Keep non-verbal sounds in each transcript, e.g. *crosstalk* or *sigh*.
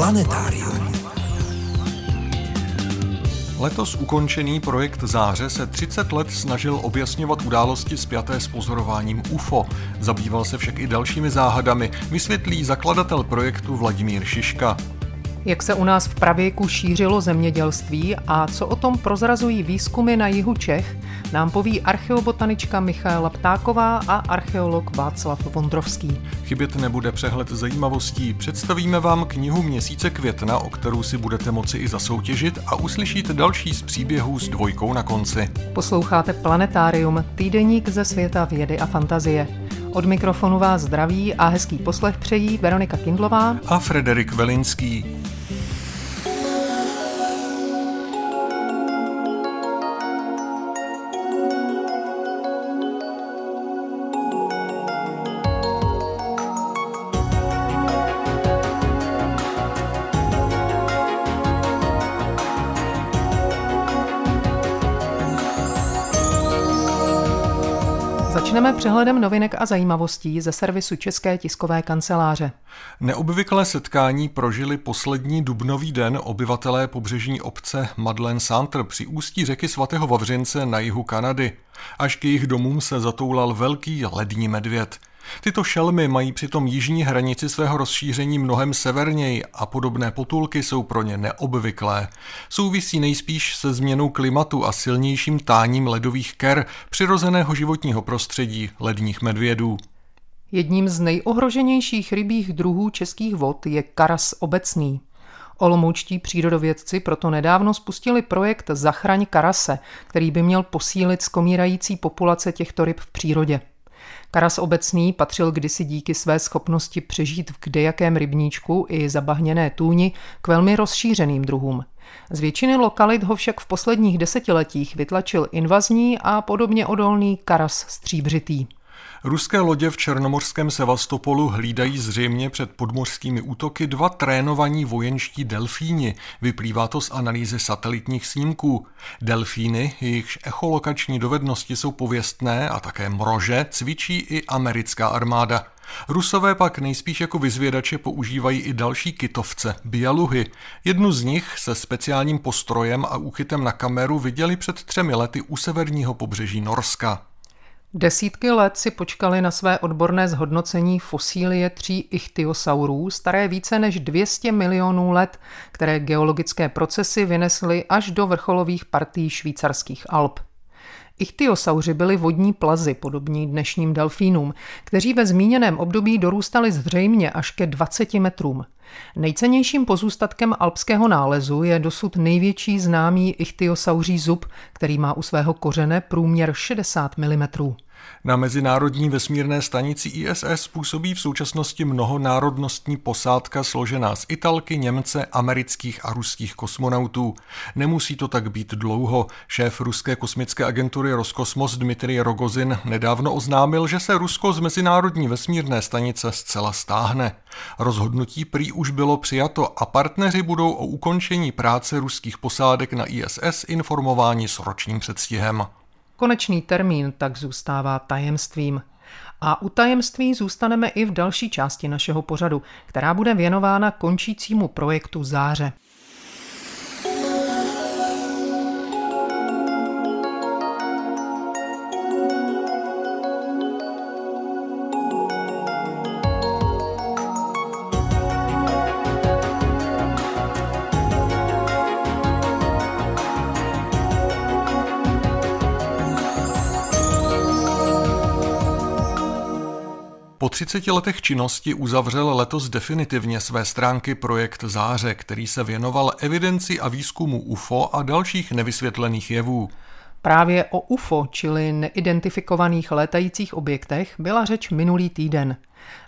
Planetárium. Letos ukončený projekt Záře se 30 let snažil objasňovat události spjaté s pozorováním UFO. Zabýval se však i dalšími záhadami, vysvětlí zakladatel projektu Vladimír Šiška. Jak se u nás v pravěku šířilo zemědělství a co o tom prozrazují výzkumy na jihu Čech, nám poví archeobotanička Michaela Ptáková a archeolog Václav Vondrovský. Chybět nebude přehled zajímavostí. Představíme vám knihu Měsíce května, o kterou si budete moci i zasoutěžit a uslyšíte další z příběhů s dvojkou na konci. Posloucháte Planetárium, týdeník ze světa vědy a fantazie. Od mikrofonu vás zdraví a hezký poslech přejí Veronika Kindlová a Frederik Velinský. Přehledem novinek a zajímavostí ze servisu České tiskové kanceláře. Neobvyklé setkání prožili poslední dubnový den obyvatelé pobřežní obce Madlen Santer při ústí řeky svatého Vavřince na jihu Kanady. Až k jejich domům se zatoulal velký lední medvěd. Tyto šelmy mají přitom jižní hranici svého rozšíření mnohem severněji a podobné potulky jsou pro ně neobvyklé. Souvisí nejspíš se změnou klimatu a silnějším táním ledových ker přirozeného životního prostředí ledních medvědů. Jedním z nejohroženějších rybích druhů českých vod je karas obecný. Olomoučtí přírodovědci proto nedávno spustili projekt Zachraň karase, který by měl posílit skomírající populace těchto ryb v přírodě. Karas obecný patřil kdysi díky své schopnosti přežít v kdejakém rybníčku i zabahněné tůni k velmi rozšířeným druhům. Z většiny lokalit ho však v posledních desetiletích vytlačil invazní a podobně odolný karas stříbřitý. Ruské lodě v černomorském Sevastopolu hlídají zřejmě před podmořskými útoky dva trénovaní vojenští delfíni. Vyplývá to z analýzy satelitních snímků. Delfíny, jejichž echolokační dovednosti jsou pověstné a také mrože, cvičí i americká armáda. Rusové pak nejspíš jako vyzvědače používají i další kytovce, bialuhy. Jednu z nich se speciálním postrojem a úchytem na kameru viděli před třemi lety u severního pobřeží Norska. Desítky let si počkali na své odborné zhodnocení fosílie tří ichtyosaurů, staré více než 200 milionů let, které geologické procesy vynesly až do vrcholových partí švýcarských Alp. Ichtyosauři byli vodní plazy, podobní dnešním delfínům, kteří ve zmíněném období dorůstali zřejmě až ke 20 metrům. Nejcennějším pozůstatkem alpského nálezu je dosud největší známý ichtyosauří zub, který má u svého kořene průměr 60 mm. Na Mezinárodní vesmírné stanici ISS působí v současnosti mnohonárodnostní posádka složená z Italky, Němce, amerických a ruských kosmonautů. Nemusí to tak být dlouho. Šéf ruské kosmické agentury Roskosmos Dmitrij Rogozin nedávno oznámil, že se Rusko z Mezinárodní vesmírné stanice zcela stáhne. Rozhodnutí prý už bylo přijato a partneři budou o ukončení práce ruských posádek na ISS informováni s ročním předstihem. Konečný termín tak zůstává tajemstvím. A u tajemství zůstaneme i v další části našeho pořadu, která bude věnována končícímu projektu Záře. 30 letech činnosti uzavřel letos definitivně své stránky projekt Záře, který se věnoval evidenci a výzkumu UFO a dalších nevysvětlených jevů. Právě o UFO, čili neidentifikovaných létajících objektech, byla řeč minulý týden.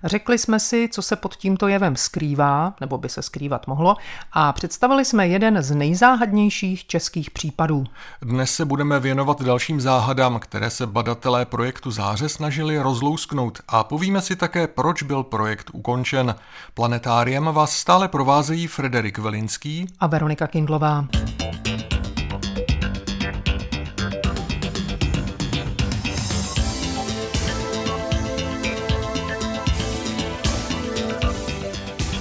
Řekli jsme si, co se pod tímto jevem skrývá, nebo by se skrývat mohlo, a představili jsme jeden z nejzáhadnějších českých případů. Dnes se budeme věnovat dalším záhadám, které se badatelé projektu Záře snažili rozlousknout a povíme si také, proč byl projekt ukončen. Planetáriem vás stále provázejí Frederik Velinský a Veronika Kindlová.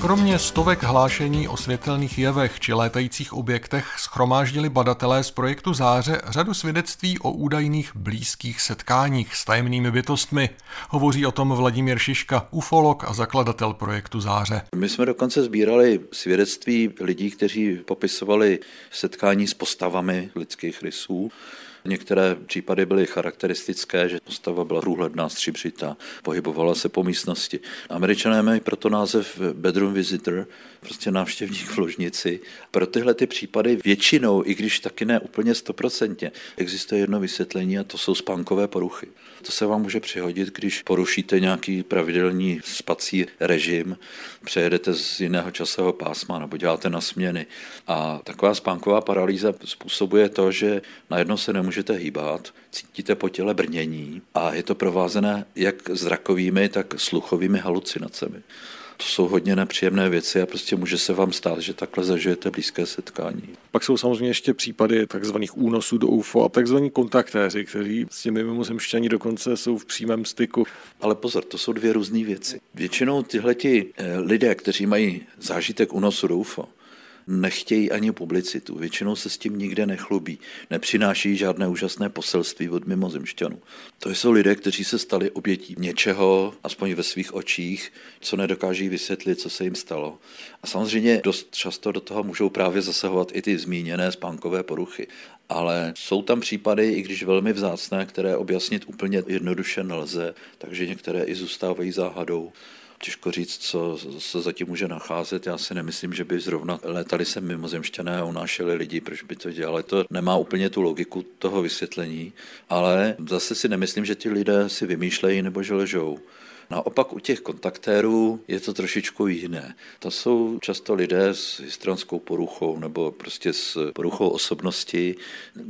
Kromě stovek hlášení o světelných jevech či létajících objektech schromáždili badatelé z projektu Záře řadu svědectví o údajných blízkých setkáních s tajemnými bytostmi. Hovoří o tom Vladimír Šiška, ufolog a zakladatel projektu Záře. My jsme dokonce sbírali svědectví lidí, kteří popisovali setkání s postavami lidských rysů. Některé případy byly charakteristické, že postava byla průhledná, střibřitá, pohybovala se po místnosti. Američané mají proto název bedroom visitor, prostě návštěvník v ložnici. Pro tyhle ty případy většinou, i když taky ne úplně stoprocentně, existuje jedno vysvětlení a to jsou spánkové poruchy. To se vám může přihodit, když porušíte nějaký pravidelný spací režim, přejedete z jiného časového pásma nebo děláte na směny. A taková spánková paralýza způsobuje to, že najednou se nemůžete hýbat, cítíte po těle brnění a je to provázené jak zrakovými, tak sluchovými halucinacemi to jsou hodně nepříjemné věci a prostě může se vám stát, že takhle zažijete blízké setkání. Pak jsou samozřejmě ještě případy takzvaných únosů do UFO a takzvaní kontaktéři, kteří s těmi mimozemšťani dokonce jsou v přímém styku. Ale pozor, to jsou dvě různé věci. Většinou tyhleti eh, lidé, kteří mají zážitek únosu do UFO, nechtějí ani publicitu. Většinou se s tím nikde nechlubí. Nepřináší žádné úžasné poselství od mimozemšťanů. To jsou lidé, kteří se stali obětí něčeho, aspoň ve svých očích, co nedokáží vysvětlit, co se jim stalo. A samozřejmě dost často do toho můžou právě zasahovat i ty zmíněné spánkové poruchy. Ale jsou tam případy, i když velmi vzácné, které objasnit úplně jednoduše nelze, takže některé i zůstávají záhadou těžko říct, co se zatím může nacházet. Já si nemyslím, že by zrovna létali sem mimozemšťané a unášeli lidi, proč by to dělali. To nemá úplně tu logiku toho vysvětlení, ale zase si nemyslím, že ti lidé si vymýšlejí nebo že ležou. Naopak u těch kontaktérů je to trošičku jiné. To jsou často lidé s histronskou poruchou nebo prostě s poruchou osobnosti,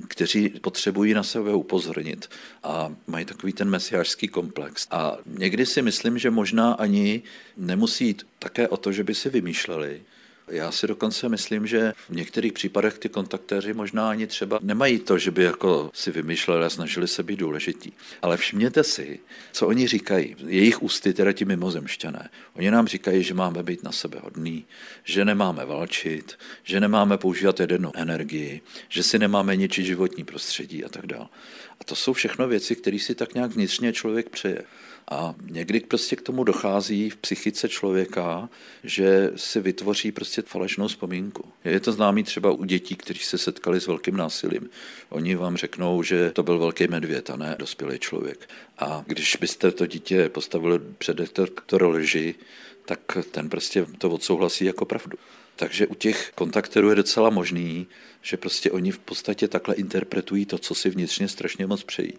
kteří potřebují na sebe upozornit a mají takový ten mesiářský komplex. A někdy si myslím, že možná ani nemusí jít také o to, že by si vymýšleli, já si dokonce myslím, že v některých případech ty kontaktéři možná ani třeba nemají to, že by jako si vymýšleli a snažili se být důležití. Ale všimněte si, co oni říkají. Jejich ústy, teda ti mimozemšťané. Oni nám říkají, že máme být na sebe hodný, že nemáme valčit, že nemáme používat jedenou energii, že si nemáme ničit životní prostředí a tak dále. A to jsou všechno věci, které si tak nějak vnitřně člověk přeje. A někdy prostě k tomu dochází v psychice člověka, že si vytvoří prostě falešnou vzpomínku. Je to známý třeba u dětí, kteří se setkali s velkým násilím. Oni vám řeknou, že to byl velký medvěd a ne dospělý člověk. A když byste to dítě postavili před detektor lži, tak ten prostě to odsouhlasí jako pravdu. Takže u těch kontakterů je docela možný, že prostě oni v podstatě takhle interpretují to, co si vnitřně strašně moc přejí.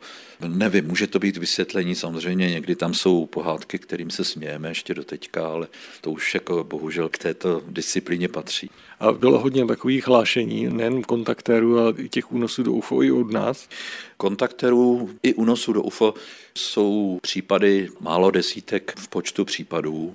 Nevím, může to být vysvětlení, samozřejmě někdy tam jsou pohádky, kterým se smějeme ještě do teďka, ale to už jako bohužel k této disciplíně patří. A bylo hodně takových hlášení, nejen kontaktérů, ale i těch únosů do UFO i od nás. Kontaktérů i únosů do UFO jsou případy málo desítek v počtu případů.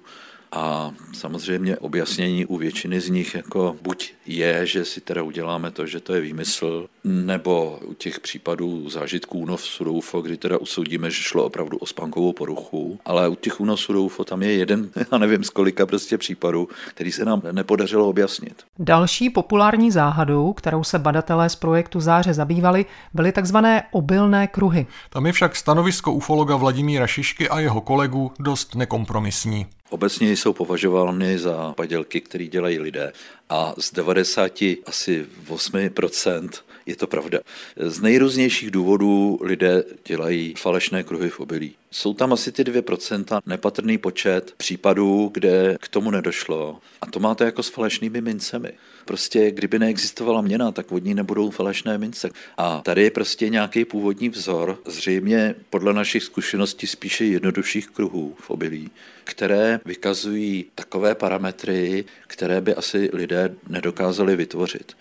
A samozřejmě objasnění u většiny z nich jako buď je, že si teda uděláme to, že to je výmysl, nebo u těch případů zážitků únosů do UFO, kdy teda usoudíme, že šlo opravdu o spánkovou poruchu, ale u těch únosů do UFO tam je jeden, *laughs* já nevím z kolika prostě případů, který se nám nepodařilo objasnit. Další populární záhadou, kterou se badatelé z projektu Záře zabývali, byly takzvané obilné kruhy. Tam je však stanovisko ufologa Vladimíra Šišky a jeho kolegů dost nekompromisní. Obecně jsou považovány za padělky, které dělají lidé a z 90 asi 8% je to pravda. Z nejrůznějších důvodů lidé dělají falešné kruhy v obilí. Jsou tam asi ty 2%, nepatrný počet případů, kde k tomu nedošlo. A to máte jako s falešnými mincemi. Prostě kdyby neexistovala měna, tak vodní nebudou falešné mince. A tady je prostě nějaký původní vzor, zřejmě podle našich zkušeností spíše jednodušších kruhů v obilí, které vykazují takové parametry, které by asi lidé nedokázali vytvořit.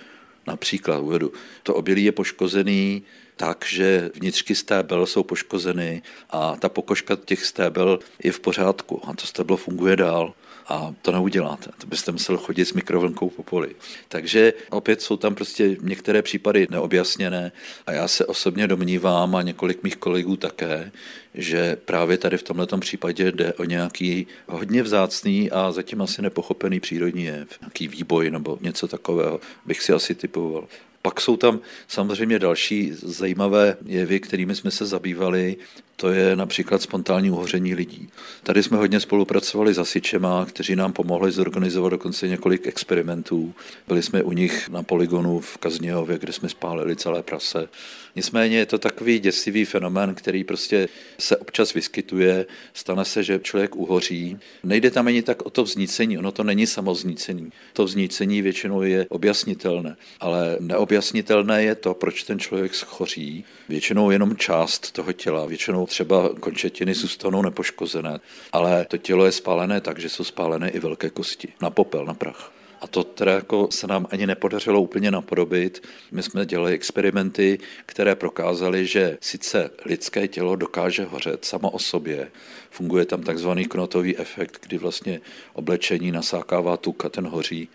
Například uvedu, to obilí je poškozený tak, že vnitřky stébel jsou poškozeny a ta pokožka těch stébel je v pořádku a to stéblo funguje dál. A to neuděláte. To byste musel chodit s mikrovlnkou po poli. Takže opět jsou tam prostě některé případy neobjasněné a já se osobně domnívám a několik mých kolegů také, že právě tady v tomto případě jde o nějaký hodně vzácný a zatím asi nepochopený přírodní jev, nějaký výboj nebo něco takového bych si asi typoval. Pak jsou tam samozřejmě další zajímavé jevy, kterými jsme se zabývali. To je například spontánní uhoření lidí. Tady jsme hodně spolupracovali s asičema, kteří nám pomohli zorganizovat dokonce několik experimentů. Byli jsme u nich na poligonu v Kazněhově, kde jsme spálili celé prase. Nicméně je to takový děsivý fenomén, který prostě se občas vyskytuje. Stane se, že člověk uhoří. Nejde tam ani tak o to vznícení, ono to není samoznícení. To vznícení většinou je objasnitelné, ale neobjasnitelné je to, proč ten člověk schoří. Většinou jenom část toho těla, většinou třeba končetiny zůstanou nepoškozené, ale to tělo je spálené tak, že jsou spálené i velké kosti na popel, na prach. A to teda jako se nám ani nepodařilo úplně napodobit. My jsme dělali experimenty, které prokázaly, že sice lidské tělo dokáže hořet samo o sobě, funguje tam takzvaný knotový efekt, kdy vlastně oblečení nasákává tuk a ten hoří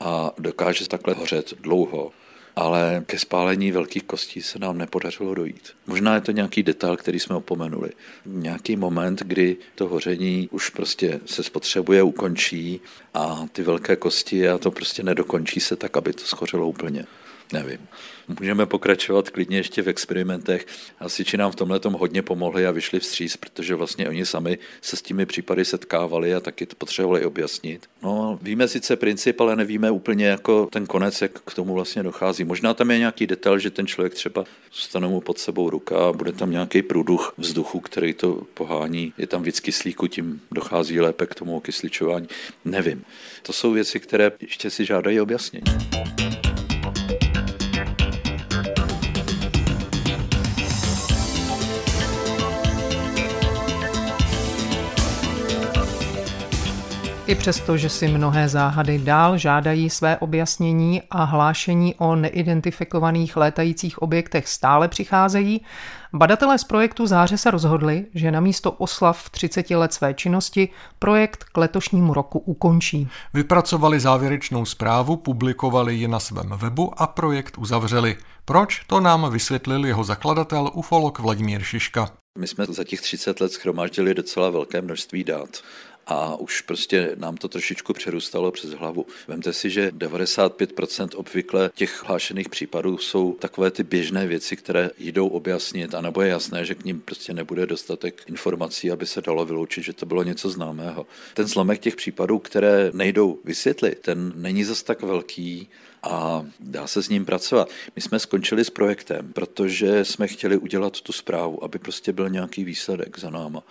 a dokáže takhle hořet dlouho ale ke spálení velkých kostí se nám nepodařilo dojít. Možná je to nějaký detail, který jsme opomenuli. Nějaký moment, kdy to hoření už prostě se spotřebuje, ukončí a ty velké kosti a to prostě nedokončí se tak, aby to schořelo úplně. Nevím. Můžeme pokračovat klidně ještě v experimentech. Asiči nám v tomhle tom hodně pomohli a vyšli vstříc, protože vlastně oni sami se s těmi případy setkávali a taky to potřebovali objasnit. No, víme sice princip, ale nevíme úplně jako ten konec, jak k tomu vlastně dochází. Možná tam je nějaký detail, že ten člověk třeba zůstane mu pod sebou ruka a bude tam nějaký průduch vzduchu, který to pohání. Je tam víc kyslíku, tím dochází lépe k tomu okysličování. Nevím. To jsou věci, které ještě si žádají objasnění. I přesto, že si mnohé záhady dál žádají své objasnění a hlášení o neidentifikovaných létajících objektech stále přicházejí, badatelé z projektu Záře se rozhodli, že na místo oslav 30 let své činnosti projekt k letošnímu roku ukončí. Vypracovali závěrečnou zprávu, publikovali ji na svém webu a projekt uzavřeli. Proč? To nám vysvětlil jeho zakladatel, ufolog Vladimír Šiška. My jsme za těch 30 let schromáždili docela velké množství dát a už prostě nám to trošičku přerůstalo přes hlavu. Vemte si, že 95% obvykle těch hlášených případů jsou takové ty běžné věci, které jdou objasnit, anebo je jasné, že k ním prostě nebude dostatek informací, aby se dalo vyloučit, že to bylo něco známého. Ten zlomek těch případů, které nejdou vysvětlit, ten není zas tak velký, a dá se s ním pracovat. My jsme skončili s projektem, protože jsme chtěli udělat tu zprávu, aby prostě byl nějaký výsledek za náma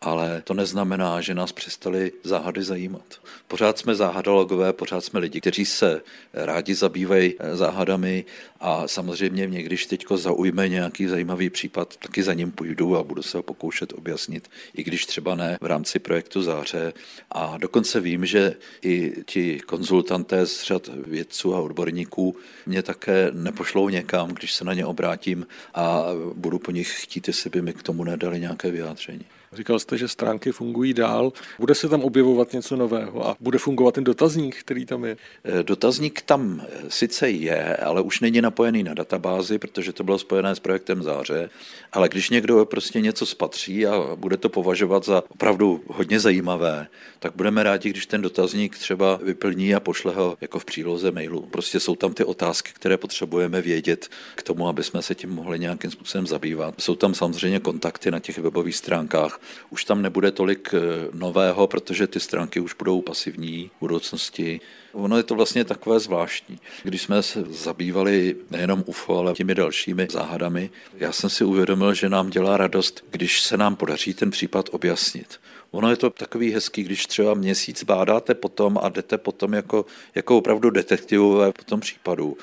ale to neznamená, že nás přestali záhady zajímat. Pořád jsme záhadologové, pořád jsme lidi, kteří se rádi zabývají eh, záhadami a samozřejmě mě, když teďko zaujme nějaký zajímavý případ, taky za ním půjdu a budu se ho pokoušet objasnit, i když třeba ne v rámci projektu Záře. A dokonce vím, že i ti konzultanté z řad vědců a odborníků mě také nepošlou někam, když se na ně obrátím a budu po nich chtít, jestli by mi k tomu nedali nějaké vyjádření. Říkal jste, že stránky fungují dál. Bude se tam objevovat něco nového a bude fungovat ten dotazník, který tam je? Eh, dotazník tam eh, sice je, ale už není napojený na databázi, protože to bylo spojené s projektem Záře. Ale když někdo prostě něco spatří a bude to považovat za opravdu hodně zajímavé, tak budeme rádi, když ten dotazník třeba vyplní a pošle ho jako v příloze mailu. Prostě jsou tam ty otázky, které potřebujeme vědět k tomu, aby jsme se tím mohli nějakým způsobem zabývat. Jsou tam samozřejmě kontakty na těch webových stránkách, už tam nebude tolik eh, nového, protože ty stránky už budou pasivní v budoucnosti. Ono je to vlastně takové zvláštní. Když jsme se zabývali nejenom UFO, ale těmi dalšími záhadami, já jsem si uvědomil, že nám dělá radost, když se nám podaří ten případ objasnit. Ono je to takový hezký, když třeba měsíc bádáte potom a jdete potom jako, jako opravdu detektivové po tom případu.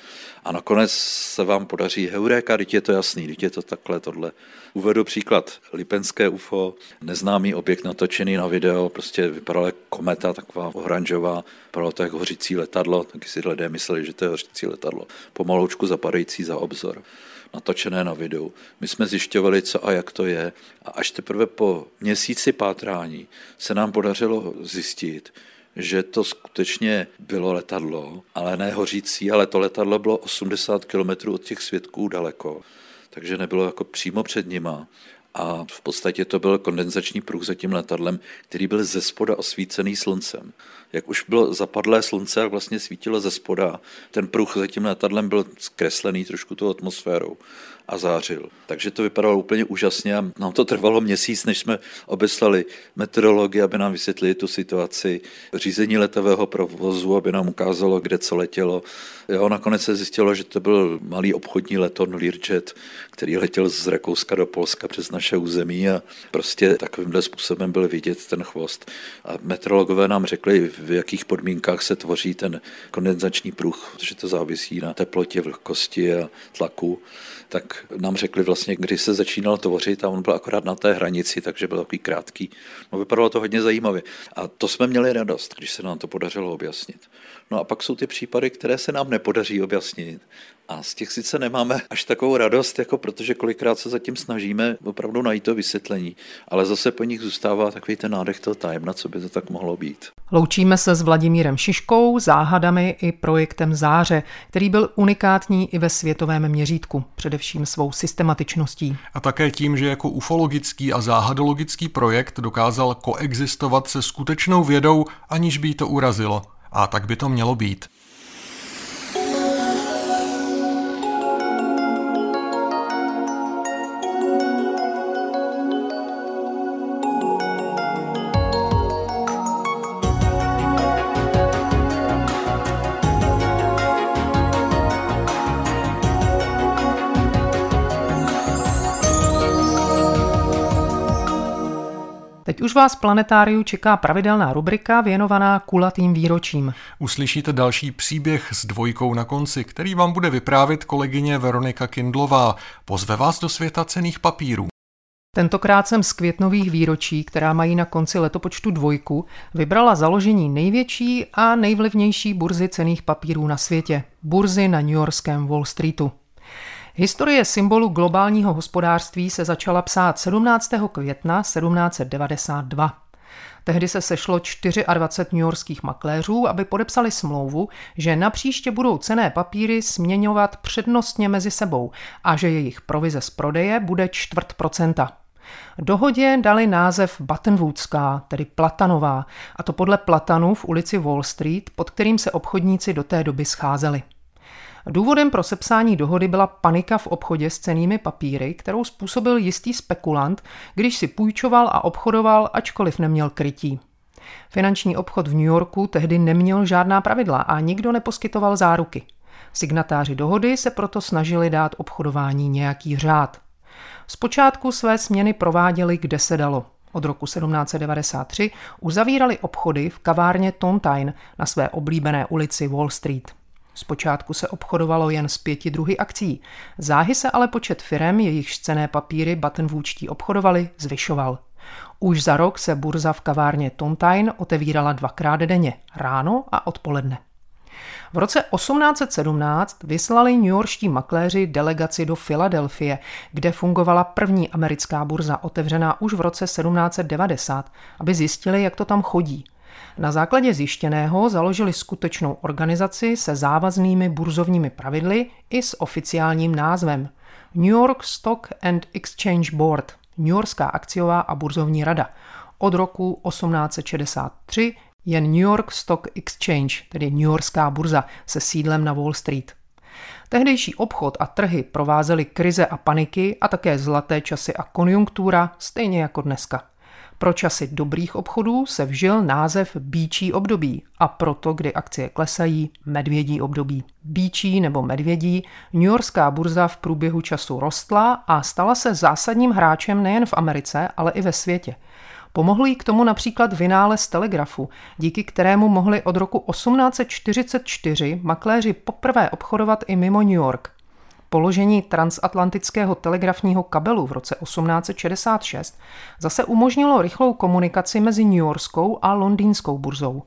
A nakonec se vám podaří heuréka, teď je to jasný, teď je to takhle, tohle. Uvedu příklad. Lipenské UFO, neznámý objekt natočený na video, prostě vypadala kometa, taková oranžová, vypadalo to jako hořící letadlo, taky si lidé mysleli, že to je hořící letadlo. Pomaloučku zapadající za obzor natočené na videu. My jsme zjišťovali, co a jak to je a až teprve po měsíci pátrání se nám podařilo zjistit, že to skutečně bylo letadlo, ale ne hořící, ale to letadlo bylo 80 km od těch svědků daleko, takže nebylo jako přímo před nima. A v podstatě to byl kondenzační pruh za tím letadlem, který byl ze spoda osvícený sluncem. Jak už bylo zapadlé slunce a vlastně svítilo ze spoda, ten pruh za tím letadlem byl zkreslený trošku tou atmosférou a zářil. Takže to vypadalo úplně úžasně a nám to trvalo měsíc, než jsme obeslali meteorology, aby nám vysvětlili tu situaci, řízení letového provozu, aby nám ukázalo, kde co letělo. Jo, nakonec se zjistilo, že to byl malý obchodní leton Learjet, který letěl z Rakouska do Polska přes naše území a prostě takovýmhle způsobem byl vidět ten chvost. A meteorologové nám řekli, v jakých podmínkách se tvoří ten kondenzační pruh, protože to závisí na teplotě, vlhkosti a tlaku tak nám řekli vlastně, kdy se začínal tvořit a on byl akorát na té hranici, takže byl takový krátký. No vypadalo to hodně zajímavě. A to jsme měli radost, když se nám to podařilo objasnit. No a pak jsou ty případy, které se nám nepodaří objasnit. A z těch sice nemáme až takovou radost, jako protože kolikrát se zatím snažíme opravdu najít to vysvětlení, ale zase po nich zůstává takový ten nádech toho tajemna, co by to tak mohlo být. Loučíme se s Vladimírem Šiškou, záhadami i projektem Záře, který byl unikátní i ve světovém měřítku, především svou systematičností. A také tím, že jako ufologický a záhadologický projekt dokázal koexistovat se skutečnou vědou, aniž by jí to urazilo. A tak by to mělo být. Už vás v planetáriu čeká pravidelná rubrika věnovaná kulatým výročím. Uslyšíte další příběh s dvojkou na konci, který vám bude vyprávět kolegyně Veronika Kindlová. Pozve vás do světa cených papírů. Tentokrát jsem z květnových výročí, která mají na konci letopočtu dvojku, vybrala založení největší a nejvlivnější burzy cených papírů na světě, burzy na New Yorkském Wall Streetu. Historie symbolu globálního hospodářství se začala psát 17. května 1792. Tehdy se sešlo 24 newyorských makléřů, aby podepsali smlouvu, že napříště budou cené papíry směňovat přednostně mezi sebou a že jejich provize z prodeje bude čtvrt procenta. Dohodě dali název Buttonwoodská, tedy Platanová, a to podle Platanů v ulici Wall Street, pod kterým se obchodníci do té doby scházeli. Důvodem pro sepsání dohody byla panika v obchodě s cenými papíry, kterou způsobil jistý spekulant, když si půjčoval a obchodoval, ačkoliv neměl krytí. Finanční obchod v New Yorku tehdy neměl žádná pravidla a nikdo neposkytoval záruky. Signatáři dohody se proto snažili dát obchodování nějaký řád. Zpočátku své směny prováděli kde se dalo. Od roku 1793 uzavírali obchody v kavárně Tontine na své oblíbené ulici Wall Street. Zpočátku se obchodovalo jen s pěti druhy akcí. Záhy se ale počet firem, jejichž cené papíry Buttonwoočtí obchodovali, zvyšoval. Už za rok se burza v kavárně Tontine otevírala dvakrát denně, ráno a odpoledne. V roce 1817 vyslali newyorští makléři delegaci do Filadelfie, kde fungovala první americká burza otevřená už v roce 1790, aby zjistili, jak to tam chodí. Na základě zjištěného založili skutečnou organizaci se závaznými burzovními pravidly i s oficiálním názvem New York Stock and Exchange Board, New Yorkská akciová a burzovní rada. Od roku 1863 jen New York Stock Exchange, tedy New Yorkská burza se sídlem na Wall Street. Tehdejší obchod a trhy provázely krize a paniky a také zlaté časy a konjunktura, stejně jako dneska. Pro časy dobrých obchodů se vžil název bíčí období a proto, kdy akcie klesají, medvědí období. Bíčí nebo medvědí, New Yorkská burza v průběhu času rostla a stala se zásadním hráčem nejen v Americe, ale i ve světě. Pomohl jí k tomu například vynález telegrafu, díky kterému mohli od roku 1844 makléři poprvé obchodovat i mimo New York. Položení transatlantického telegrafního kabelu v roce 1866 zase umožnilo rychlou komunikaci mezi New Yorkskou a londýnskou burzou.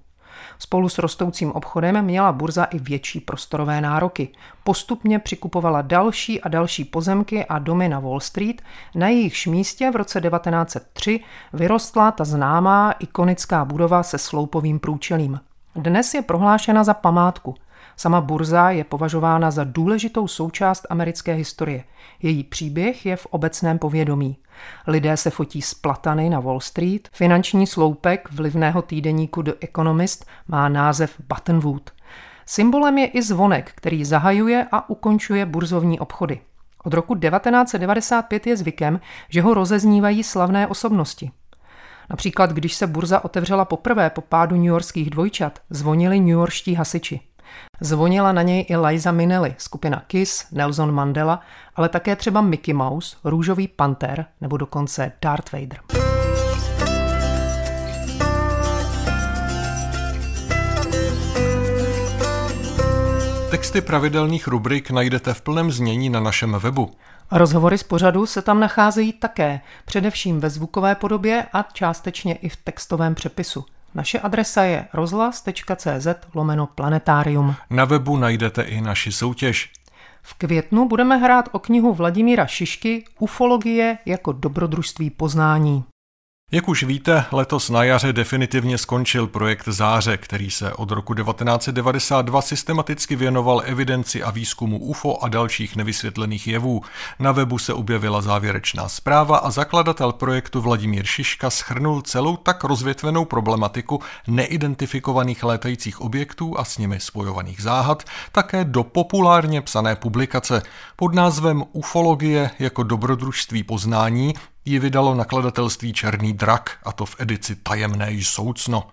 Spolu s rostoucím obchodem měla burza i větší prostorové nároky. Postupně přikupovala další a další pozemky a domy na Wall Street, na jejichž místě v roce 1903 vyrostla ta známá ikonická budova se sloupovým průčelím. Dnes je prohlášena za památku. Sama burza je považována za důležitou součást americké historie. Její příběh je v obecném povědomí. Lidé se fotí z platany na Wall Street, finanční sloupek vlivného týdeníku The Economist má název Buttonwood. Symbolem je i zvonek, který zahajuje a ukončuje burzovní obchody. Od roku 1995 je zvykem, že ho rozeznívají slavné osobnosti. Například, když se burza otevřela poprvé po pádu newyorských dvojčat, zvonili newyorští hasiči. Zvonila na něj i Liza Minnelli, skupina Kiss, Nelson Mandela, ale také třeba Mickey Mouse, Růžový panter nebo dokonce Darth Vader. Texty pravidelných rubrik najdete v plném znění na našem webu. Rozhovory z pořadu se tam nacházejí také, především ve zvukové podobě a částečně i v textovém přepisu. Naše adresa je rozhlas.cz lomeno planetarium. Na webu najdete i naši soutěž. V květnu budeme hrát o knihu Vladimíra Šišky Ufologie jako dobrodružství poznání. Jak už víte, letos na jaře definitivně skončil projekt Záře, který se od roku 1992 systematicky věnoval evidenci a výzkumu UFO a dalších nevysvětlených jevů. Na webu se objevila závěrečná zpráva a zakladatel projektu Vladimír Šiška schrnul celou tak rozvětvenou problematiku neidentifikovaných létajících objektů a s nimi spojovaných záhad také do populárně psané publikace pod názvem Ufologie jako dobrodružství poznání ji vydalo nakladatelství Černý drak, a to v edici Tajemné soucno.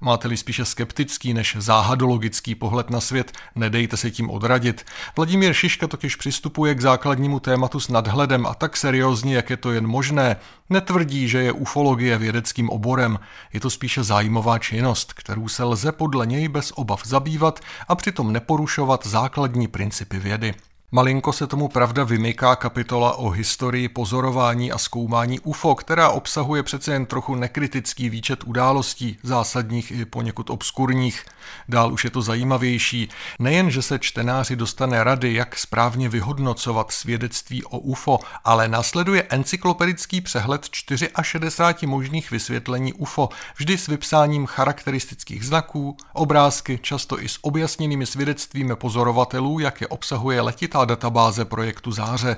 Máte-li spíše skeptický než záhadologický pohled na svět, nedejte se tím odradit. Vladimír Šiška totiž přistupuje k základnímu tématu s nadhledem a tak seriózně, jak je to jen možné. Netvrdí, že je ufologie vědeckým oborem, je to spíše zájmová činnost, kterou se lze podle něj bez obav zabývat a přitom neporušovat základní principy vědy. Malinko se tomu pravda vymyká kapitola o historii pozorování a zkoumání UFO, která obsahuje přece jen trochu nekritický výčet událostí, zásadních i poněkud obskurních. Dál už je to zajímavější. Nejen, že se čtenáři dostane rady, jak správně vyhodnocovat svědectví o UFO, ale následuje encyklopedický přehled 64 možných vysvětlení UFO, vždy s vypsáním charakteristických znaků, obrázky, často i s objasněnými svědectvími pozorovatelů, jak je obsahuje letitá velká databáze projektu Záře.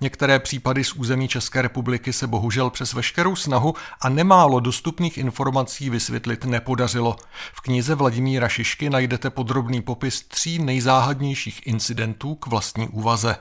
Některé případy z území České republiky se bohužel přes veškerou snahu a nemálo dostupných informací vysvětlit nepodařilo. V knize Vladimíra Šišky najdete podrobný popis tří nejzáhadnějších incidentů k vlastní úvaze.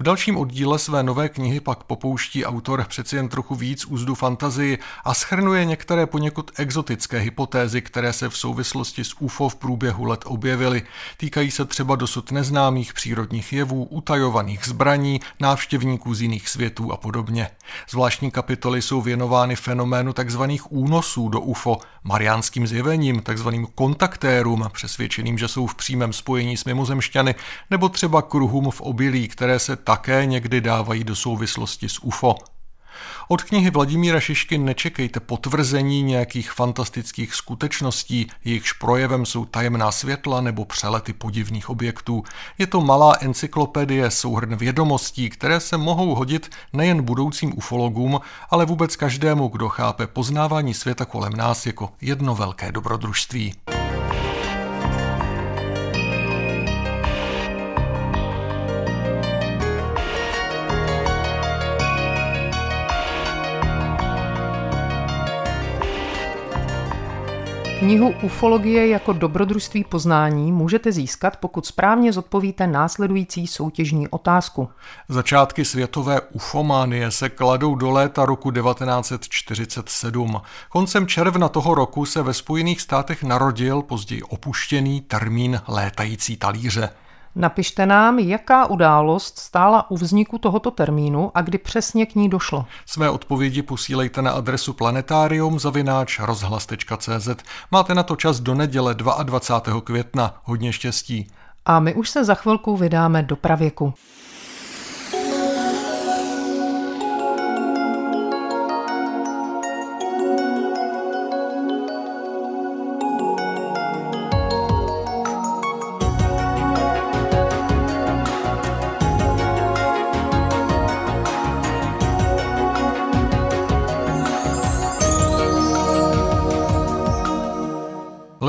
V dalším oddíle své nové knihy pak popouští autor přeci jen trochu víc úzdu fantazii a schrnuje některé poněkud exotické hypotézy, které se v souvislosti s UFO v průběhu let objevily. Týkají se třeba dosud neznámých přírodních jevů, utajovaných zbraní, návštěvníků z jiných světů a podobně. Zvláštní kapitoly jsou věnovány fenoménu tzv. únosů do UFO, mariánským zjevením, tzv. kontaktérům, přesvědčeným, že jsou v přímém spojení s mimozemšťany, nebo třeba kruhům v obilí, které se také někdy dávají do souvislosti s UFO. Od knihy Vladimíra Šišky nečekejte potvrzení nějakých fantastických skutečností, jejichž projevem jsou tajemná světla nebo přelety podivných objektů. Je to malá encyklopedie, souhrn vědomostí, které se mohou hodit nejen budoucím ufologům, ale vůbec každému, kdo chápe poznávání světa kolem nás jako jedno velké dobrodružství. Knihu Ufologie jako dobrodružství poznání můžete získat, pokud správně zodpovíte následující soutěžní otázku. Začátky světové ufománie se kladou do léta roku 1947. Koncem června toho roku se ve Spojených státech narodil později opuštěný termín létající talíře. Napište nám, jaká událost stála u vzniku tohoto termínu a kdy přesně k ní došlo. Své odpovědi posílejte na adresu planetarium. Máte na to čas do neděle 22. května. Hodně štěstí. A my už se za chvilku vydáme do pravěku.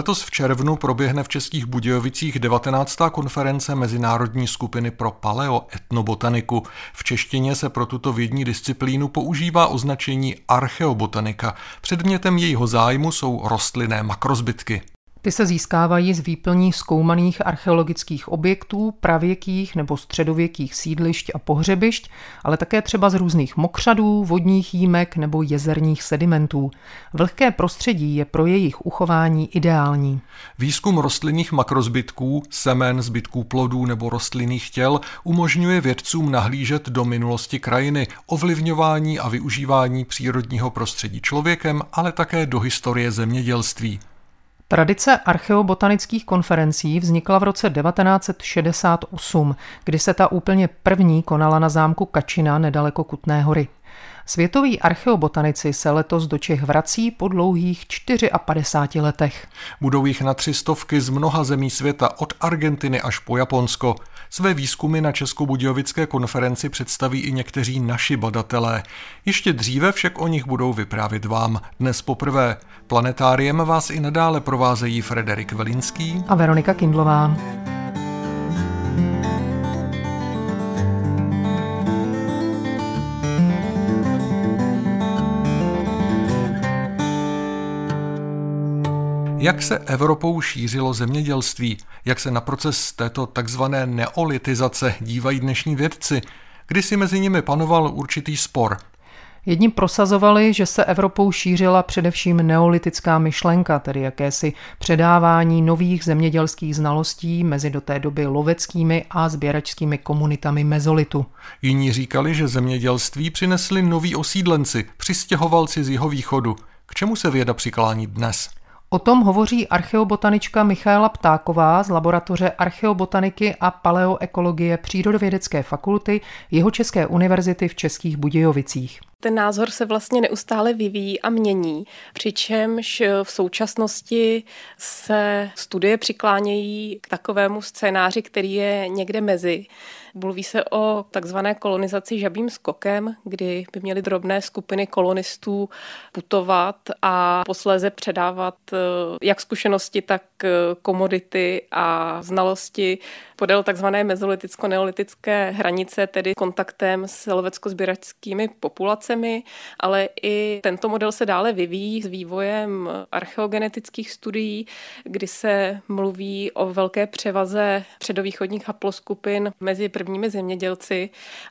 Letos v červnu proběhne v Českých Budějovicích 19. konference Mezinárodní skupiny pro paleoetnobotaniku. V češtině se pro tuto vědní disciplínu používá označení archeobotanika. Předmětem jejího zájmu jsou rostlinné makrozbytky. Ty se získávají z výplní zkoumaných archeologických objektů, pravěkých nebo středověkých sídlišť a pohřebišť, ale také třeba z různých mokřadů, vodních jímek nebo jezerních sedimentů. Vlhké prostředí je pro jejich uchování ideální. Výzkum rostlinných makrozbytků, semen, zbytků plodů nebo rostlinných těl umožňuje vědcům nahlížet do minulosti krajiny, ovlivňování a využívání přírodního prostředí člověkem, ale také do historie zemědělství. Tradice archeobotanických konferencí vznikla v roce 1968, kdy se ta úplně první konala na zámku Kačina nedaleko Kutné hory. Světoví archeobotanici se letos do Čech vrací po dlouhých 54 letech. Budou jich na tři stovky z mnoha zemí světa, od Argentiny až po Japonsko. Své výzkumy na Českobudějovické konferenci představí i někteří naši badatelé. Ještě dříve však o nich budou vyprávět vám. Dnes poprvé. Planetáriem vás i nadále provázejí Frederik Velinský a Veronika Kindlová. Jak se Evropou šířilo zemědělství? Jak se na proces této takzvané neolitizace dívají dnešní vědci? Kdy si mezi nimi panoval určitý spor. Jedni prosazovali, že se Evropou šířila především neolitická myšlenka, tedy jakési předávání nových zemědělských znalostí mezi do té doby loveckými a sběračskými komunitami mezolitu. Jiní říkali, že zemědělství přinesli noví osídlenci, přistěhovalci z jeho východu. K čemu se věda přiklání dnes? O tom hovoří archeobotanička Michaela Ptáková z laboratoře archeobotaniky a paleoekologie Přírodovědecké fakulty Jihočeské univerzity v Českých Budějovicích. Ten názor se vlastně neustále vyvíjí a mění, přičemž v současnosti se studie přiklánějí k takovému scénáři, který je někde mezi. Mluví se o takzvané kolonizaci žabým skokem, kdy by měly drobné skupiny kolonistů putovat a posléze předávat eh, jak zkušenosti, tak eh, komodity a znalosti podél takzvané mezoliticko-neolitické hranice, tedy kontaktem s lovecko-sběračskými populacemi, ale i tento model se dále vyvíjí s vývojem archeogenetických studií, kdy se mluví o velké převaze předovýchodních haploskupin mezi prvními zemědělci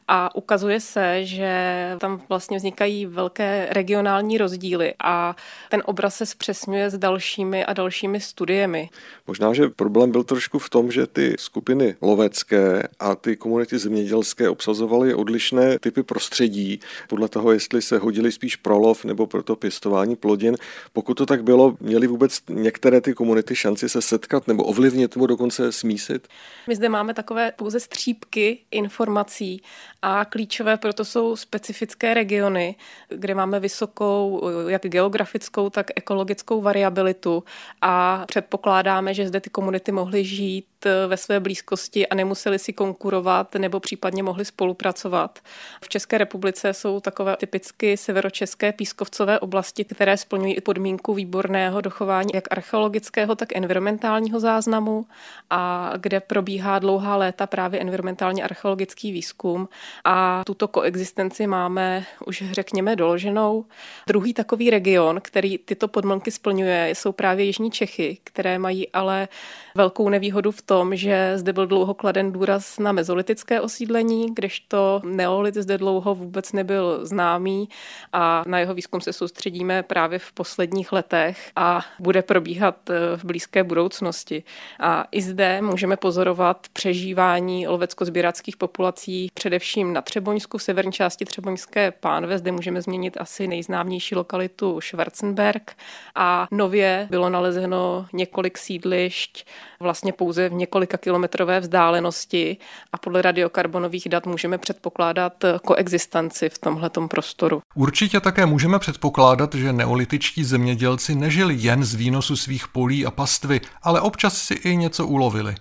a ukazuje se, že tam vlastně vznikají velké regionální rozdíly a ten obraz se zpřesňuje s dalšími a dalšími studiemi. Možná, že problém byl trošku v tom, že ty skupiny lovecké a ty komunity zemědělské obsazovaly odlišné typy prostředí, podle toho, jestli se hodili spíš pro lov nebo pro to pěstování plodin. Pokud to tak bylo, měly vůbec některé ty komunity šanci se setkat nebo ovlivnit nebo dokonce smísit? My zde máme takové pouze střípky informací a klíčové proto jsou specifické regiony, kde máme vysokou jak geografickou, tak ekologickou variabilitu a předpokládáme, že zde ty komunity mohly žít ve své blízkosti a nemuseli si konkurovat nebo případně mohli spolupracovat. V České republice jsou takové typicky severočeské pískovcové oblasti, které splňují podmínku výborného dochování jak archeologického, tak environmentálního záznamu a kde probíhá dlouhá léta právě environmentálně archeologický výzkum a tuto koexistenci máme už řekněme doloženou. Druhý takový region, který tyto podmínky splňuje, jsou právě Jižní Čechy, které mají ale velkou nevýhodu v tom, že zde byl dlouho kladen důraz na mezolitické osídlení, kdežto neolit zde dlouho vůbec nebyl známý a na jeho výzkum se soustředíme právě v posledních letech a bude probíhat eh, v blízké budoucnosti. A i zde můžeme pozorovat přežívání lovecko-sběrackých populací především na Třeboňsku, v severní části Třeboňské pánve. Zde můžeme změnit asi nejznámější lokalitu Schwarzenberg a nově bylo nalezeno několik sídlišť vlastně pouze v několika kilometrové vzdálenosti a podle radiokarbonových dat můžeme předpokládat koexistenci v tomhletom prostoru. Určitě také můžeme předpokládat, že neolitičtí zemědělci nežili jen z výnosu svých polí a pastvy, ale občas si i něco ulovili.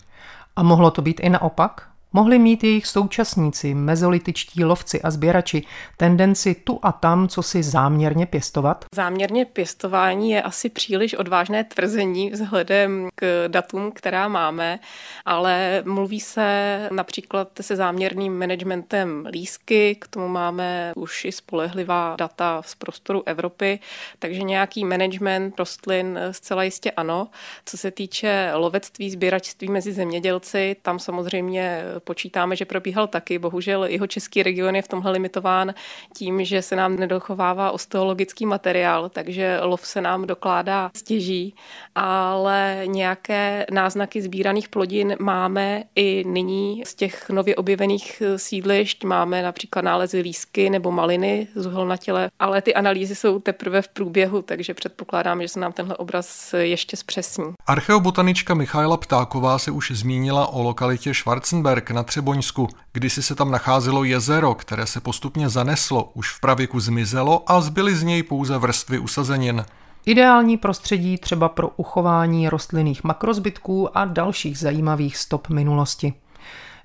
A mohlo to být i naopak? Mohli mít jejich současníci, mezolitičtí lovci a sběrači, tendenci tu a tam, co si záměrně pěstovat? Záměrně pěstování je asi příliš odvážné tvrzení vzhledem k datům, která máme, ale mluví se například se záměrným managementem lísky, k tomu máme už i spolehlivá data z prostoru Evropy, takže nějaký management rostlin zcela jistě ano. Co se týče lovectví, sběračství mezi zemědělci, tam samozřejmě počítáme, že probíhal taky. Bohužel jeho český region je v tomhle limitován tím, že se nám nedochovává osteologický materiál, takže lov se nám dokládá stěží, ale nějaké náznaky sbíraných plodin máme i nyní z těch nově objevených sídlišť. Máme například nálezy lísky nebo maliny z uhelnatile, ale ty analýzy jsou teprve v průběhu, takže předpokládám, že se nám tenhle obraz ještě zpřesní. Archeobotanička Michaela Ptáková se už zmínila o lokalitě Schwarzenberg na Třeboňsku. Kdysi se tam nacházelo jezero, které se postupně zaneslo, už v pravěku zmizelo a zbyly z něj pouze vrstvy usazenin. Ideální prostředí třeba pro uchování rostlinných makrozbytků a dalších zajímavých stop minulosti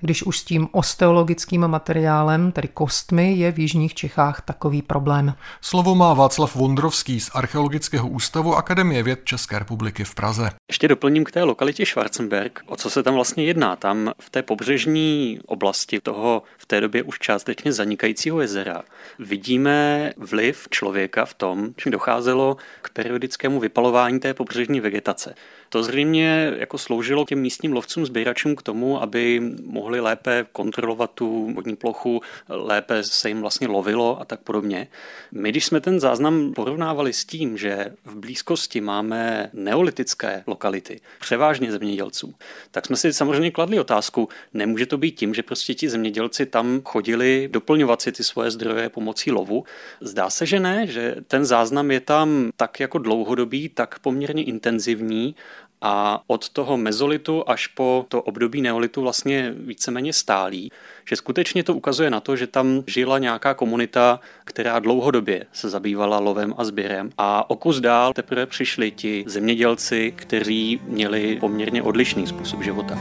když už s tím osteologickým materiálem, tedy kostmi, je v Jižních Čechách takový problém. Slovo má Václav Vondrovský z Archeologického ústavu Akademie věd České republiky v Praze. Ještě doplním k té lokalitě Schwarzenberg. O co se tam vlastně jedná? Tam v té pobřežní oblasti toho v té době už částečně zanikajícího jezera vidíme vliv člověka v tom, že docházelo k periodickému vypalování té pobřežní vegetace. To zřejmě jako sloužilo těm místním lovcům, sběračům k tomu, aby mohli lépe kontrolovat tu vodní plochu, lépe se jim vlastně lovilo a tak podobně. My, když jsme ten záznam porovnávali s tím, že v blízkosti máme neolitické lokality, převážně zemědělců, tak jsme si samozřejmě kladli otázku, nemůže to být tím, že prostě ti zemědělci tam chodili doplňovat si ty svoje zdroje pomocí lovu. Zdá se, že ne, že ten záznam je tam tak jako dlouhodobý, tak poměrně intenzivní a od toho mezolitu až po to období neolitu vlastně víceméně stálý, že skutečně to ukazuje na to, že tam žila nějaká komunita, která dlouhodobě se zabývala lovem a sběrem a o kus dál teprve přišli ti zemědělci, kteří měli poměrně odlišný způsob života.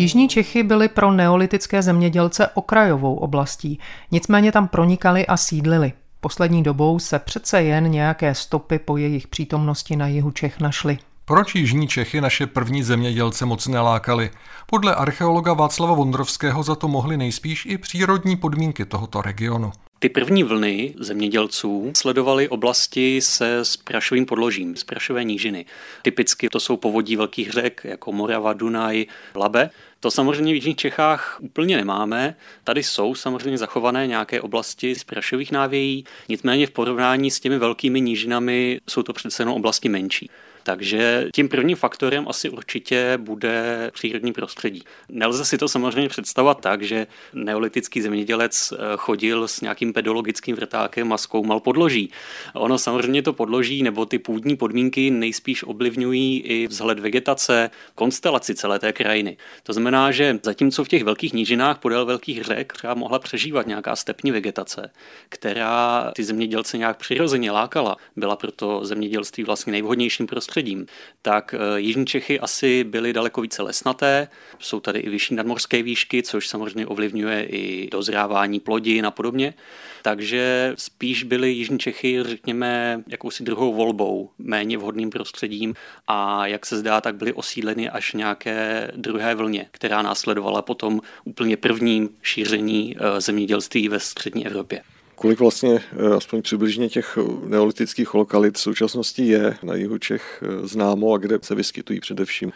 Jižní Čechy byly pro neolitické zemědělce okrajovou oblastí, nicméně tam pronikali a sídlili. Poslední dobou se přece jen nějaké stopy po jejich přítomnosti na jihu Čech našly. Proč Jižní Čechy naše první zemědělce moc nelákali? Podle archeologa Václava Vondrovského za to mohly nejspíš i přírodní podmínky tohoto regionu. Ty první vlny zemědělců sledovaly oblasti se sprašovým podložím, sprašové nížiny. Typicky to jsou povodí velkých řek, jako Morava, Dunaj, Labe. To samozřejmě v Jižních Čechách úplně nemáme. Tady jsou samozřejmě zachované nějaké oblasti z prašových návějí, nicméně v porovnání s těmi velkými nížinami jsou to přece jenom oblasti menší. Takže tím prvním faktorem asi určitě bude přírodní prostředí. Nelze si to samozřejmě představovat tak, že neolitický zemědělec eh, chodil s nějakým pedologickým vrtákem a zkoumal podloží. Ono samozřejmě to podloží nebo ty půdní podmínky nejspíš ovlivňují i vzhled vegetace, konstelaci celé té krajiny. To znamená, že zatímco v těch velkých nížinách podél velkých řek třeba mohla přežívat nějaká stepní vegetace, která ty zemědělce nějak přirozeně lákala, byla proto zemědělství vlastně nejvhodnějším prostředím prostředím, tak eh, Jižní Čechy asi byly daleko více lesnaté, jsou tady i vyšší nadmorské výšky, což samozřejmě ovlivňuje i dozrávání plodin a podobně. Takže spíš byly Jižní Čechy, řekněme, jakousi druhou volbou, méně vhodným prostředím a jak se zdá, tak byly osídleny až nějaké druhé vlně, která následovala potom úplně prvním šíření eh, zemědělství ve střední Evropě. Kolik vlastně, eh, aspoň přibližně těch neolitických lokalit v současnosti je na jihu Čech eh, známo a kde se vyskytují především?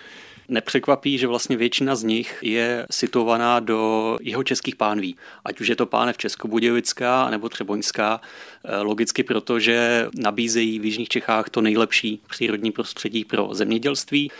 Nepřekvapí, že vlastně většina z nich je situovaná do jeho českých pánví. Ať už je to pánev Českobudějovická nebo Třeboňská, eh, logicky proto, že nabízejí v Jižních Čechách to nejlepší přírodní prostředí pro zemědělství.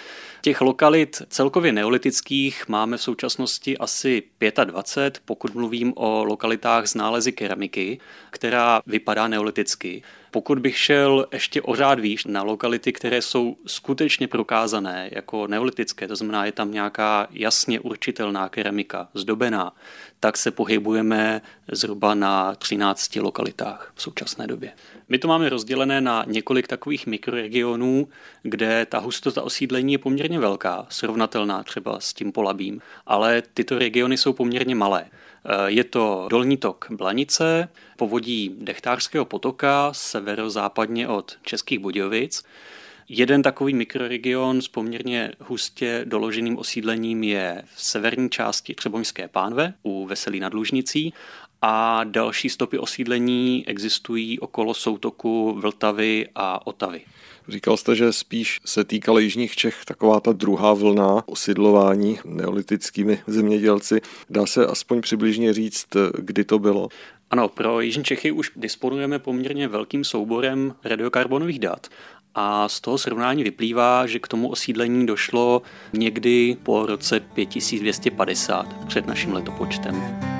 Těch lokalit celkově neolitických máme v současnosti asi 25, pokud mluvím o lokalitách z nálezy keramiky, která vypadá neoliticky. Pokud bych šel ještě o řád výš na lokality, které jsou skutečně prokázané jako neolitické, to znamená, je tam nějaká jasně určitelná keramika, zdobená, tak se pohybujeme zhruba na 13 lokalitách v současné době. My to máme rozdělené na několik takových mikroregionů, kde ta hustota osídlení je poměrně velká, srovnatelná třeba s tím Polabím, ale tyto regiony jsou poměrně malé. Je to dolní tok Blanice, povodí Dechtářského potoka severozápadně od Českých Budějovic. Jeden takový mikroregion s poměrně hustě doloženým osídlením je v severní části Třeboňské pánve u Veselí nad Lužnicí a další stopy osídlení existují okolo soutoku Vltavy a Otavy. Říkal jste, že spíš se týkala jižních Čech taková ta druhá vlna osidlování neolitickými zemědělci. Dá se aspoň přibližně říct, kdy to bylo? Ano, pro Jižní Čechy už disponujeme poměrně velkým souborem radiokarbonových dat. A z toho srovnání vyplývá, že k tomu osídlení došlo někdy po roce 5250 před naším letopočtem.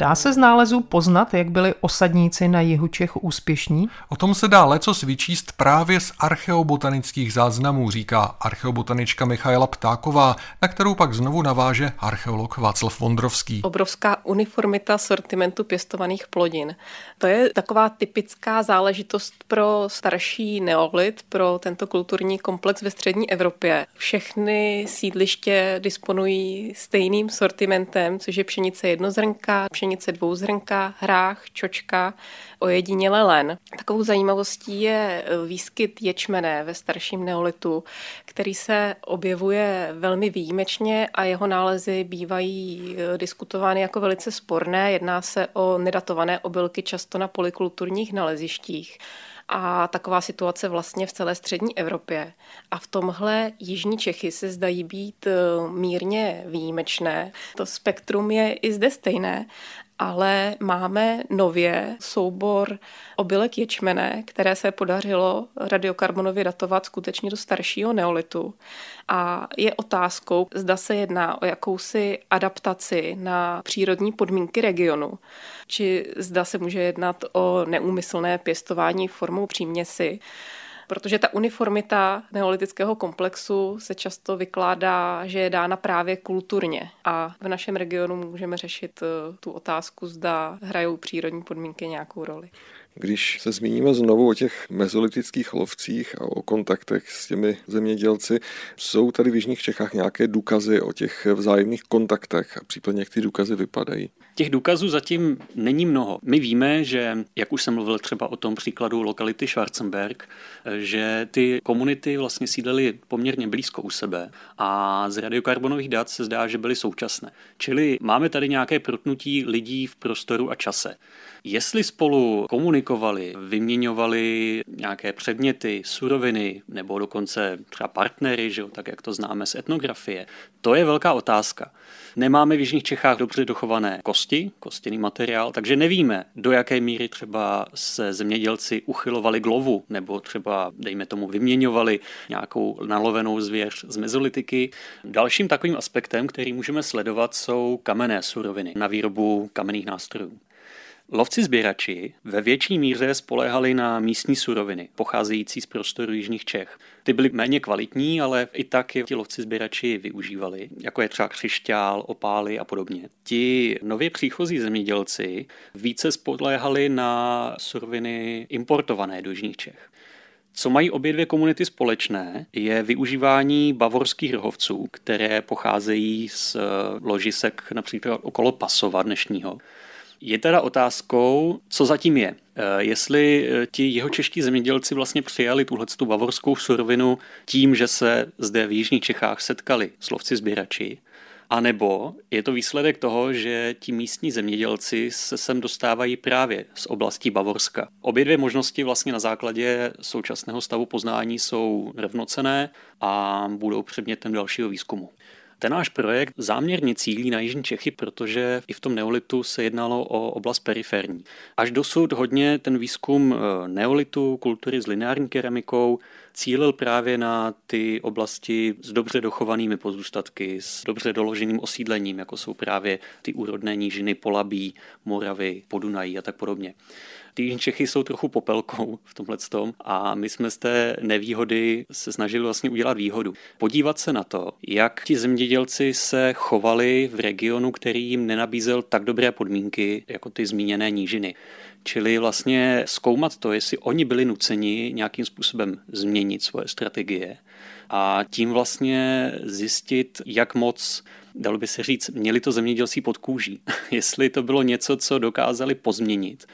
Dá se z nálezů poznat, jak byli osadníci na jihu Čech úspěšní? O tom se dá leco vyčíst právě z archeobotanických záznamů, říká archeobotanička Michaela Ptáková, na kterou pak znovu naváže archeolog Václav Vondrovský. Obrovská uniformita sortimentu pěstovaných plodin. To je taková typická záležitost pro starší neolit, pro tento kulturní komplex ve střední Evropě. Všechny sídliště disponují stejným sortimentem, což je pšenice jednozrnka, pšenice pšenice dvouzrnka, hrách, čočka, ojediněle len. Takovou zajímavostí je e, výskyt ječmene ve starším neolitu, který se objevuje velmi výjimečně a jeho nálezy bývají e, diskutovány jako velice sporné. Jedná se o nedatované obilky často na polikulturních nalezištích a taková situace vlastně v celé střední Evropě. A v tomhle Jižní Čechy se zdají být e, mírně výjimečné. To spektrum je i zde stejné ale máme nově soubor obilek ječmene, které se podařilo radiokarbonově datovat skutečně do staršího neolitu. A je otázkou, zda se jedná o jakousi adaptaci na přírodní podmínky regionu, či zda se může jednat o neúmyslné pěstování formou příměsi protože ta uniformita neolitického komplexu se často vykládá, že je dána právě kulturně. A v našem regionu můžeme řešit eh, tu otázku, zda hrajou přírodní podmínky nějakou roli. Když se zmíníme znovu o těch mezolitických lovcích a o kontaktech s těmi zemědělci, jsou tady v Jižních Čechách nějaké důkazy o těch vzájemných kontaktech a případně jak ty důkazy vypadají? Těch důkazů zatím není mnoho. My víme, že, jak už jsem mluvil třeba o tom příkladu lokality Schwarzenberg, že ty komunity vlastně sídlily poměrně blízko u sebe a z radiokarbonových dat se zdá, že byly současné. Čili máme tady nějaké protnutí lidí v prostoru a čase. Jestli spolu komunikovali, vyměňovali nějaké předměty, suroviny nebo dokonce třeba partnery, že jo, tak jak to známe z etnografie, to je velká otázka. Nemáme v Jižních Čechách dobře dochované kosti, kostěný materiál, takže nevíme, do jaké míry třeba se zemědělci uchylovali k lovu, nebo třeba, dejme tomu, vyměňovali nějakou nalovenou zvěř z mezolitiky. Dalším takovým aspektem, který můžeme sledovat, jsou kamenné suroviny na výrobu kamenných nástrojů. Lovci sběrači ve větší míře spoléhali na místní suroviny, pocházející z prostoru jižních Čech. Ty byly méně kvalitní, ale i tak je ti lovci sběrači využívali, jako je třeba křišťál, opály a podobně. Ti nově příchozí zemědělci více spoléhali na suroviny importované do jižních Čech. Co mají obě dvě komunity společné, je využívání bavorských rohovců, které pocházejí z ložisek například okolo Pasova dnešního. Je teda otázkou, co zatím je. Eh, jestli eh, ti jeho čeští zemědělci vlastně přijali tuhle tu bavorskou surovinu tím, že se zde v Jižních Čechách setkali slovci sběrači, a nebo je to výsledek toho, že ti místní zemědělci se sem dostávají právě z oblasti Bavorska. Obě dvě možnosti vlastně na základě současného stavu poznání jsou rovnocené a budou předmětem dalšího výzkumu. Ten náš projekt záměrně cílí na Jižní Čechy, protože i v tom neolitu se jednalo o oblast periferní. Až dosud hodně ten výzkum eh, neolitu, kultury s lineární keramikou cílil právě na ty oblasti s dobře dochovanými pozůstatky, s dobře doloženým osídlením, jako jsou právě ty úrodné nížiny Polabí, Moravy, Podunají a tak podobně. Ty Čechy jsou trochu popelkou v tomhle tom a my jsme z té nevýhody se snažili vlastně udělat výhodu. Podívat se na to, jak ti zemědělci se chovali v regionu, který jim nenabízel tak dobré podmínky jako ty zmíněné nížiny. Čili vlastně zkoumat to, jestli oni byli nuceni nějakým způsobem změnit svoje strategie a tím vlastně zjistit, jak moc dalo by se říct, měli to zemědělci pod kůží. *laughs* jestli to bylo něco, co dokázali pozměnit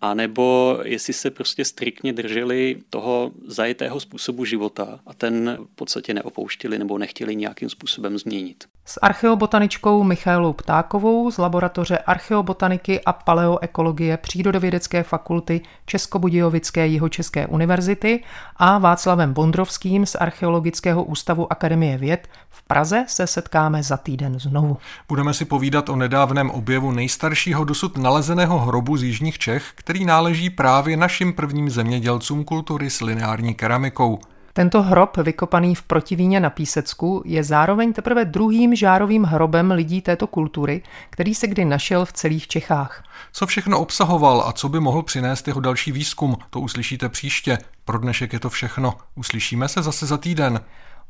anebo jestli se prostě striktně drželi toho zajetého způsobu života a ten v podstatě neopouštili nebo nechtěli nějakým způsobem změnit. S archeobotaničkou Michailou Ptákovou z laboratoře archeobotaniky a paleoekologie Přírodovědecké fakulty Českobudějovické jihočeské univerzity a Václavem Bondrovským z Archeologického ústavu Akademie věd v Praze se setkáme za týden znovu. Budeme si povídat o nedávném objevu nejstaršího dosud nalezeného hrobu z Jižních Čech, který náleží právě našim prvním zemědělcům kultury s lineární keramikou. Tento hrob, vykopaný v protivíně na Písecku, je zároveň teprve druhým žárovým hrobem lidí této kultury, který se kdy našel v celých Čechách. Co všechno obsahoval a co by mohl přinést jeho další výzkum, to uslyšíte příště. Pro dnešek je to všechno. Uslyšíme se zase za týden.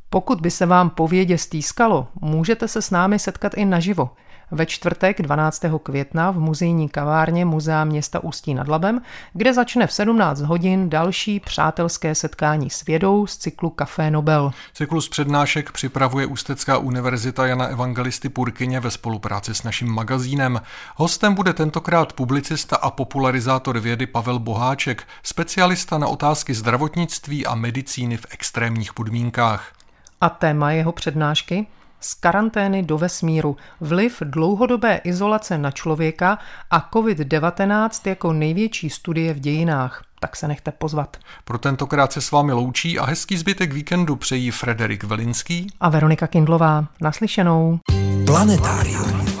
Pokud by se vám povědě stýskalo, můžete se s námi setkat i naživo ve čtvrtek 12. května v muzejní kavárně Muzea města Ústí nad Labem, kde začne v 17 hodin další přátelské setkání s vědou z cyklu Café Nobel. Cyklus přednášek připravuje Ústecká univerzita Jana Evangelisty Purkyně ve spolupráci s naším magazínem. Hostem bude tentokrát publicista a popularizátor vědy Pavel Boháček, specialista na otázky zdravotnictví a medicíny v extrémních podmínkách. A téma jeho přednášky? Z karantény do vesmíru, vliv dlouhodobé izolace na člověka a COVID-19 jako největší studie v dějinách. Tak se nechte pozvat. Pro tentokrát se s vámi loučí a hezký zbytek víkendu přejí Frederik Velinský a Veronika Kindlová. Naslyšenou. Planetárium.